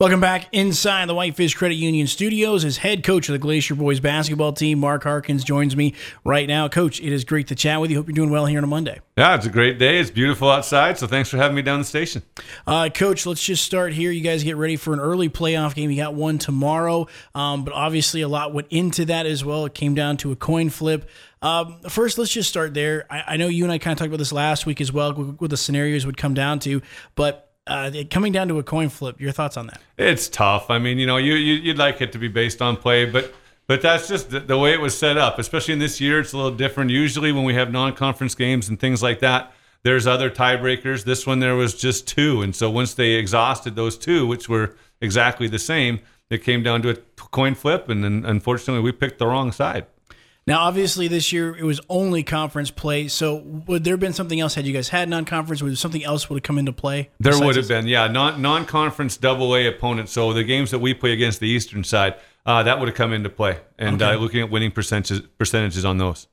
Welcome back inside the Whitefish Credit Union studios. As head coach of the Glacier Boys basketball team, Mark Harkins joins me right now. Coach, it is great to chat with you. Hope you're doing well here on a Monday. Yeah, it's a great day. It's beautiful outside, so thanks for having me down the station. Uh, Coach, let's just start here. You guys get ready for an early playoff game. You got one tomorrow, um, but obviously a lot went into that as well. It came down to a coin flip. Um, first, let's just start there. I, I know you and I kind of talked about this last week as well, what the scenarios would come down to, but uh, coming down to a coin flip, your thoughts on that? It's tough. I mean, you know, you, you would like it to be based on play, but but that's just the, the, way it was set up. Especially in this year, it's a little different. Usually, when we have non-conference games and things like that, there's other tiebreakers. This one there was just two, and so once they exhausted those two, which were exactly the same, it came down to a coin flip, and then unfortunately, we picked the wrong side. Now, obviously, this year it was only conference play. So, would there have been something else had you guys had non-conference? Would something else would have come into play? There would have been, yeah, non non-conference double A opponents. So the games that we play against the eastern side, uh, that would have come into play, and okay. uh, looking at winning percentages percentages on those.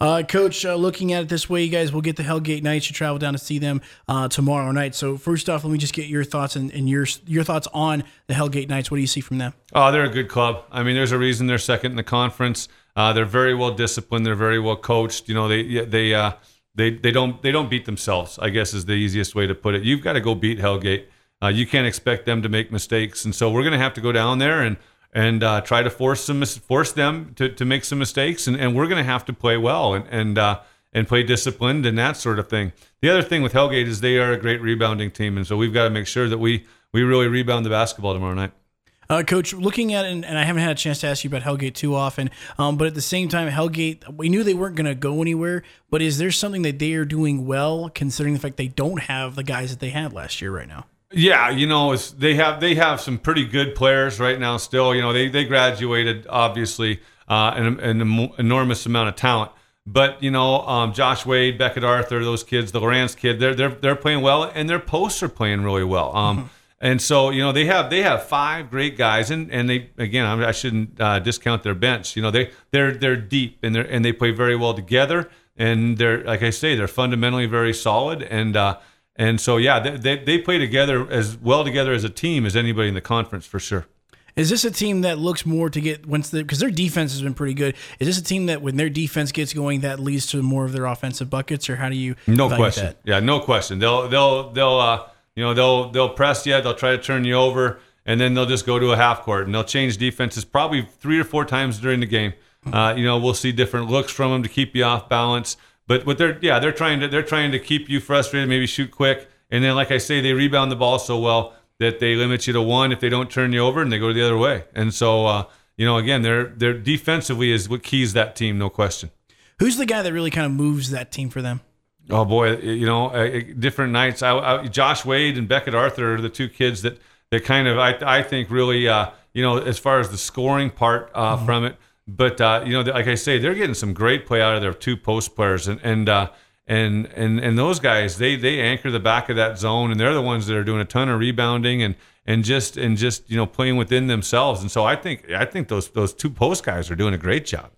Uh, Coach, uh, looking at it this way, you guys will get the Hellgate Knights. You travel down to see them uh, tomorrow night. So first off, let me just get your thoughts and, and, your your thoughts on the Hellgate Knights. What do you see from them? Oh, they're a good club. I mean, there's a reason they're second in the conference. Uh, they're very well disciplined. They're very well coached. You know, they they uh, they they don't they don't beat themselves. I guess is the easiest way to put it. You've got to go beat Hellgate. Uh, you can't expect them to make mistakes, and so we're going to have to go down there and and uh, try to force some force them to, to make some mistakes, and, and we're going to have to play well and and uh, and play disciplined and that sort of thing. The other thing with Hellgate is they are a great rebounding team, and so we've got to make sure that we we really rebound the basketball tomorrow night. Uh, Coach, looking at it, and, and, I haven't had a chance to ask you about Hellgate too often, um, but at the same time, Hellgate, we knew they weren't going to go anywhere. But is there something that they are doing well, considering the fact they don't have the guys that they had last year right now? Yeah, you know, they have they have some pretty good players right now. Still, you know, they they graduated obviously uh, an, an enormous amount of talent. But you know, um, Josh Wade, Beckett Arthur, those kids, the Lawrence kid, they're they're they're playing well, and their posts are playing really well. Um, mm-hmm. And so you know they have they have five great guys, and and they again I shouldn't uh, discount their bench. You know they they're they're deep and they and they play very well together, and they're like I say they're fundamentally very solid, and uh, and so yeah they, they they play together as well together as a team as anybody in the conference for sure. Is this a team that looks more to get once the because their defense has been pretty good? Is this a team that when their defense gets going that leads to more of their offensive buckets, or how do you? No question. That? Yeah, no question. They'll they'll they'll. Uh, you know, they'll they'll press you, they'll try to turn you over, and then they'll just go to a half court and they'll change defenses probably three or four times during the game. Uh, you know, we'll see different looks from them to keep you off balance. But what they're yeah, they're trying to they're trying to keep you frustrated, maybe shoot quick, and then like I say, they rebound the ball so well that they limit you to one if they don't turn you over, and they go the other way. And so uh, you know, again, they're they're defensively is what keys that team, no question. Who's the guy that really kind of moves that team for them? Oh boy, you know, uh, different nights. I, I, Josh Wade and Beckett Arthur are the two kids that that kind of I, I think really uh, you know as far as the scoring part uh, mm-hmm. from it. But uh, you know, like I say, they're getting some great play out of their two post players, and and uh, and and and those guys they they anchor the back of that zone, and they're the ones that are doing a ton of rebounding and and just and just you know playing within themselves. And so I think I think those those two post guys are doing a great job.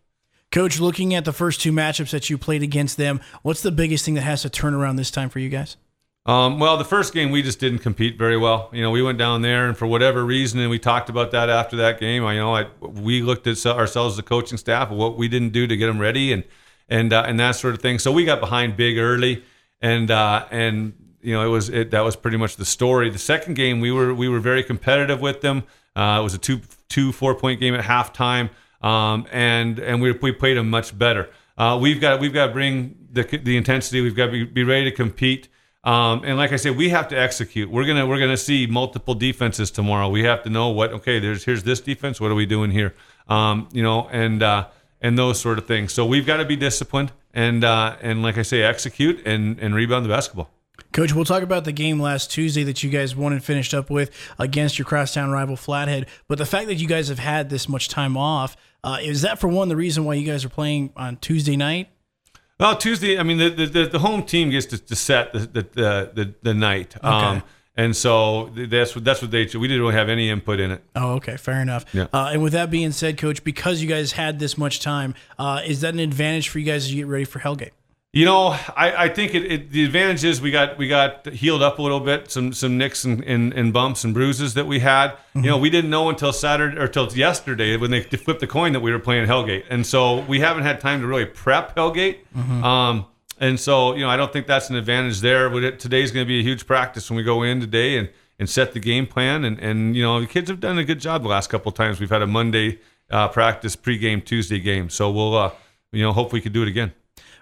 Coach, looking at the first two matchups that you played against them, what's the biggest thing that has to turn around this time for you guys? Um, well, the first game we just didn't compete very well. You know, we went down there, and for whatever reason, and we talked about that after that game. I, you know, I, we looked at ourselves as a coaching staff what we didn't do to get them ready, and and uh, and that sort of thing. So we got behind big early, and uh, and you know, it was it, that was pretty much the story. The second game, we were we were very competitive with them. Uh, it was a two two four point game at halftime um, and and we we played them much better. Uh, we've got we've got to bring the the intensity. We've got to be, be ready to compete. Um, and like I said, we have to execute. We're gonna we're gonna see multiple defenses tomorrow. We have to know what okay. There's here's this defense. What are we doing here? Um, you know, and uh, and those sort of things. So we've got to be disciplined and uh, and like I say, execute and and rebound the basketball. Coach, we'll talk about the game last Tuesday that you guys won and finished up with against your crosstown rival Flathead. But the fact that you guys have had this much time off, uh, is that for one the reason why you guys are playing on Tuesday night? Well, Tuesday, I mean, the the, the home team gets to, to set the the, the, the night. Okay. Um, and so that's what that's what they. We didn't really have any input in it. Oh, okay, fair enough. Yeah. Uh, and with that being said, Coach, because you guys had this much time, uh, is that an advantage for you guys as you get ready for Hellgate? You know, I, I think it, it, the advantage is we got we got healed up a little bit, some some nicks and, and, and bumps and bruises that we had. Mm-hmm. You know, we didn't know until Saturday or till yesterday when they flipped the coin that we were playing Hellgate, and so we haven't had time to really prep Hellgate. Mm-hmm. Um, and so you know, I don't think that's an advantage there. But today's going to be a huge practice when we go in today and and set the game plan. And and you know, the kids have done a good job the last couple of times. We've had a Monday uh, practice, pregame Tuesday game, so we'll uh, you know hope we could do it again.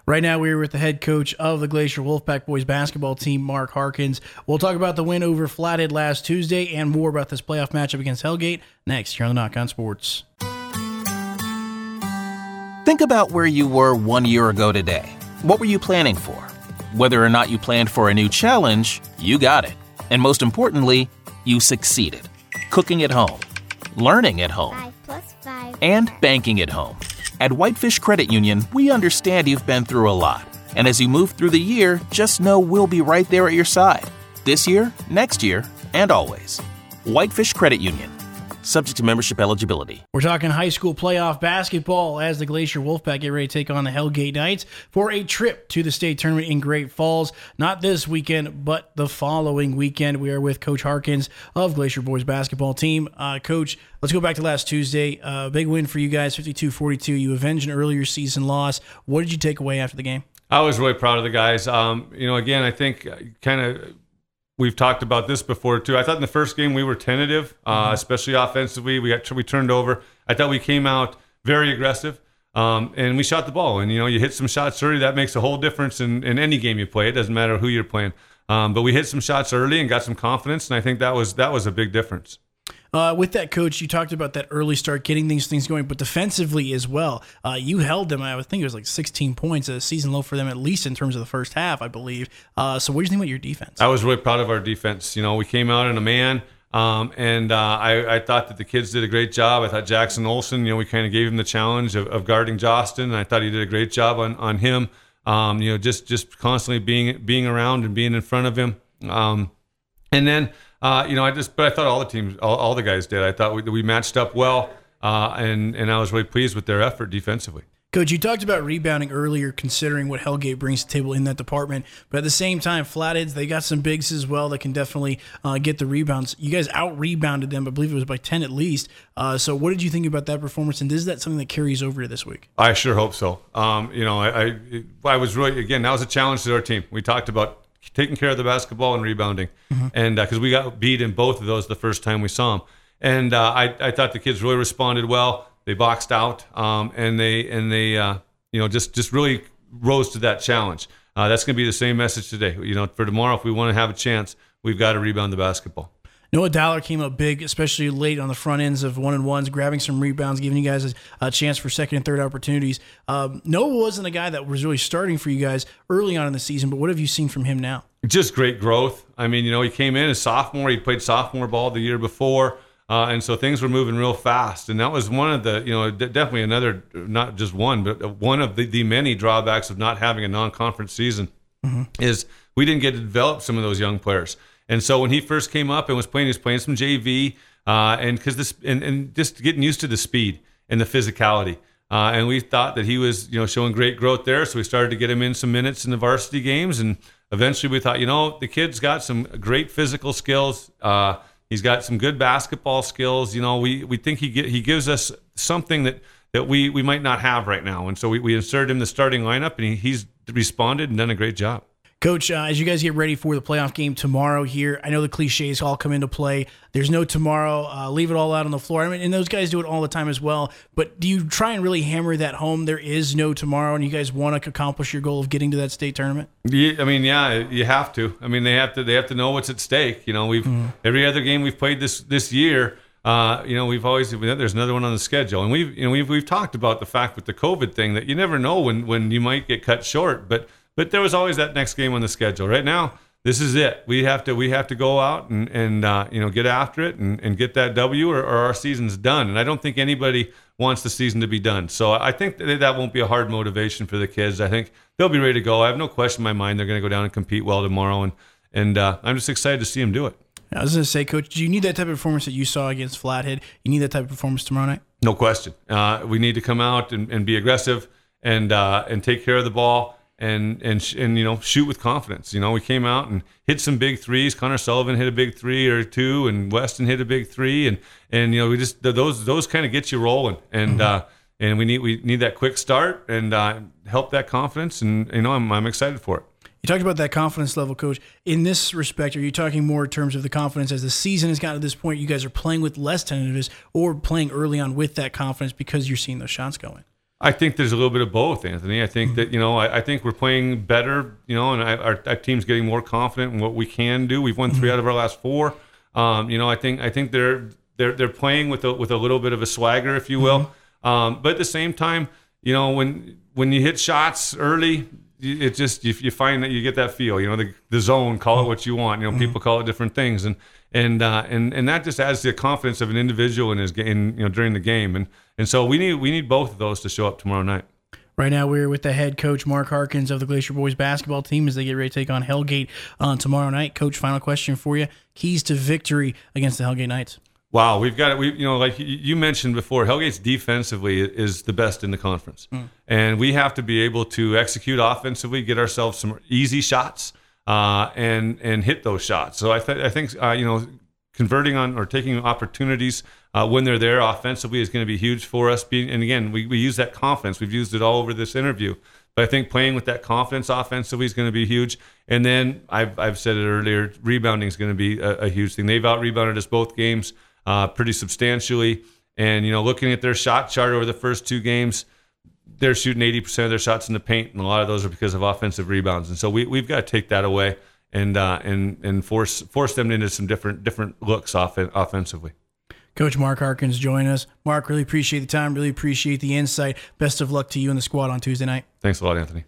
Right now, we're with the head coach of the Glacier Wolfpack boys basketball team, Mark Harkins. We'll talk about the win over Flathead last Tuesday and more about this playoff matchup against Hellgate next here on the Nach On Sports. Think about where you were one year ago today. What were you planning for? Whether or not you planned for a new challenge, you got it. And most importantly, you succeeded. Cooking at home, learning at home, five five and banking at home. At Whitefish Credit Union, we understand you've been through a lot. And as you move through the year, just know we'll be right there at your side. This year, next year, and always. Whitefish Credit Union. Subject to membership eligibility. We're talking high school playoff basketball as the Glacier Wolfpack get ready to take on the Hellgate Knights for a trip to the state tournament in Great Falls. Not this weekend, but the following weekend. We are with Coach Harkins of Glacier Boys basketball team. Uh, Coach, let's go back to last Tuesday. Uh, big win for you guys, 52 42. You avenged an earlier season loss. What did you take away after the game? I was really proud of the guys. Um, you know, again, I think kind of we've talked about this before too. I thought in the first game we were tentative, uh, mm-hmm. especially offensively. We got we turned over. I thought we came out very aggressive. Um, and we shot the ball. And you know, you hit some shots early. That makes a whole difference in, in any game you play. It doesn't matter who you're playing. Um, but we hit some shots early and got some confidence, and I think that was that was a big difference. Uh, with that coach, you talked about that early start, getting these things going, but defensively as well. Uh, you held them. I would think it was like 16 points, a season low for them, at least in terms of the first half, I believe. Uh, so, what do you think about your defense? I was really proud of our defense. You know, we came out in a man. Um, and uh, I, I, thought that the kids did a great job. I thought Jackson Olson, you know, we kind of gave him the challenge of, of, guarding Jostin, and I thought he did a great job on on him. Um, you know, just just constantly being being around and being in front of him. Um, and then uh, you know, I just, but I thought all the teams, all, all the guys did. I thought we, we matched up well, uh, and and I was really pleased with their effort defensively. Coach, you talked about rebounding earlier, considering what Hellgate brings to the table in that department. But at the same time, Flatheads, they got some bigs as well that can definitely uh, get the rebounds. You guys out rebounded them, I believe it was by 10 at least. Uh, so, what did you think about that performance? And is that something that carries over to this week? I sure hope so. Um, you know, I, I, I was really, again, that was a challenge to our team. We talked about taking care of the basketball and rebounding, mm-hmm. and because uh, we got beat in both of those the first time we saw them, and uh, I I thought the kids really responded well. They boxed out, um, and they and they uh, you know just just really rose to that challenge. Uh, that's going to be the same message today. You know, for tomorrow, if we want to have a chance, we've got to rebound the basketball. Noah Dollar came up big, especially late on the front ends of one and ones, grabbing some rebounds, giving you guys a, chance for second and third opportunities. Um, Noah wasn't a guy that was really starting for you guys early on in the season, but what have you seen from him now? Just great growth. I mean, you know, he came in as sophomore. He played sophomore ball the year before. Uh, and so things were moving real fast, and that was one of the, you know, definitely another, not just one, but one of the, the many drawbacks of not having a non-conference season mm-hmm. is we didn't get to develop some of those young players. And so when he first came up and was playing, he was playing some JV, uh, and because this and, and just getting used to the speed and the physicality. Uh, and we thought that he was, you know, showing great growth there. So we started to get him in some minutes in the varsity games, and eventually we thought, you know, the kid's got some great physical skills. Uh, he's got some good basketball skills. You know, we we think he get, he gives us something that that we we might not have right now. And so we, we inserted him in the starting lineup, and he, he's responded and done a great job. Coach, uh, as you guys get ready for the playoff game tomorrow here, I know the cliches all come into play. There's no tomorrow. Uh, leave it all out on the floor. I mean, and those guys do it all the time as well. But do you try and really hammer that home? There is no tomorrow, and you guys want to accomplish your goal of getting to that state tournament. Yeah, I mean, yeah, you have to. I mean, they have to. They have to know what's at stake. You know, we've mm-hmm. every other game we've played this this year. Uh, you know, we've always there's another one on the schedule, and we've you know we've we've talked about the fact with the COVID thing that you never know when when you might get cut short, but but there was always that next game on the schedule. Right now, this is it. We have to we have to go out and and uh, you know get after it and, and get that W or, or, our season's done. And I don't think anybody wants the season to be done. So I think that, that won't be a hard motivation for the kids. I think they'll be ready to go. I have no question in my mind they're going to go down and compete well tomorrow. And and uh, I'm just excited to see them do it. I was going to say, Coach, do you need that type of performance that you saw against Flathead? You need that type of performance tomorrow night. No question. Uh, we need to come out and, and be aggressive and uh, and take care of the ball and and sh- and you know shoot with confidence. You know, we came out and hit some big threes. Connor Sullivan hit a big three or two, and Weston hit a big three, and and you know we just those those kind of get you rolling, and mm-hmm. uh, and we need we need that quick start and uh, help that confidence, and you know I'm I'm excited for it. You talked about that confidence level, coach. In this respect, are you talking more in terms of the confidence as the season has gotten to this point? You guys are playing with less tentativeness, or playing early on with that confidence because you're seeing those shots going. I think there's a little bit of both, Anthony. I think mm-hmm. that you know, I, I, think we're playing better, you know, and I, our, our, team's getting more confident in what we can do. We've won 3 mm-hmm. out of our last four. Um, you know, I think I think they're they're they're playing with a with a little bit of a swagger, if you will. Mm-hmm. Um, but at the same time, you know, when when you hit shots early, it just you, you, find that you get that feel. You know, the, the zone. Call it what you want. You know, mm-hmm. people call it different things, and and uh, and and that just adds the confidence of an individual in his game. You know, during the game, and and so we need we need both of those to show up tomorrow night. Right now, we're with the head coach Mark Harkins of the Glacier Boys basketball team as they get ready to take on Hellgate on tomorrow night. Coach, final question for you: keys to victory against the Hellgate Knights. Wow, we've got it. We, you know, like you mentioned before, Hellgate's defensively is the best in the conference, mm. and we have to be able to execute offensively, get ourselves some easy shots, uh, and and hit those shots. So I, th- I think uh, you know, converting on or taking opportunities uh, when they're there offensively is going to be huge for us. Being, and again, we, we use that confidence. We've used it all over this interview. But I think playing with that confidence offensively is going to be huge. And then I've, I've said it earlier, rebounding is going to be a, a huge thing. They've out rebounded us both games uh, pretty substantially. And, you know, looking at their shot chart over the first two games, they're shooting 80% of their shots in the paint, and a lot of those are because of offensive rebounds. And so we, we've got to take that away and uh, and and force force them into some different different looks off offensively. Coach Mark Harkins join us. Mark, really appreciate the time. Really appreciate the insight. Best of luck to you and the squad on Tuesday night. Thanks a lot, Anthony.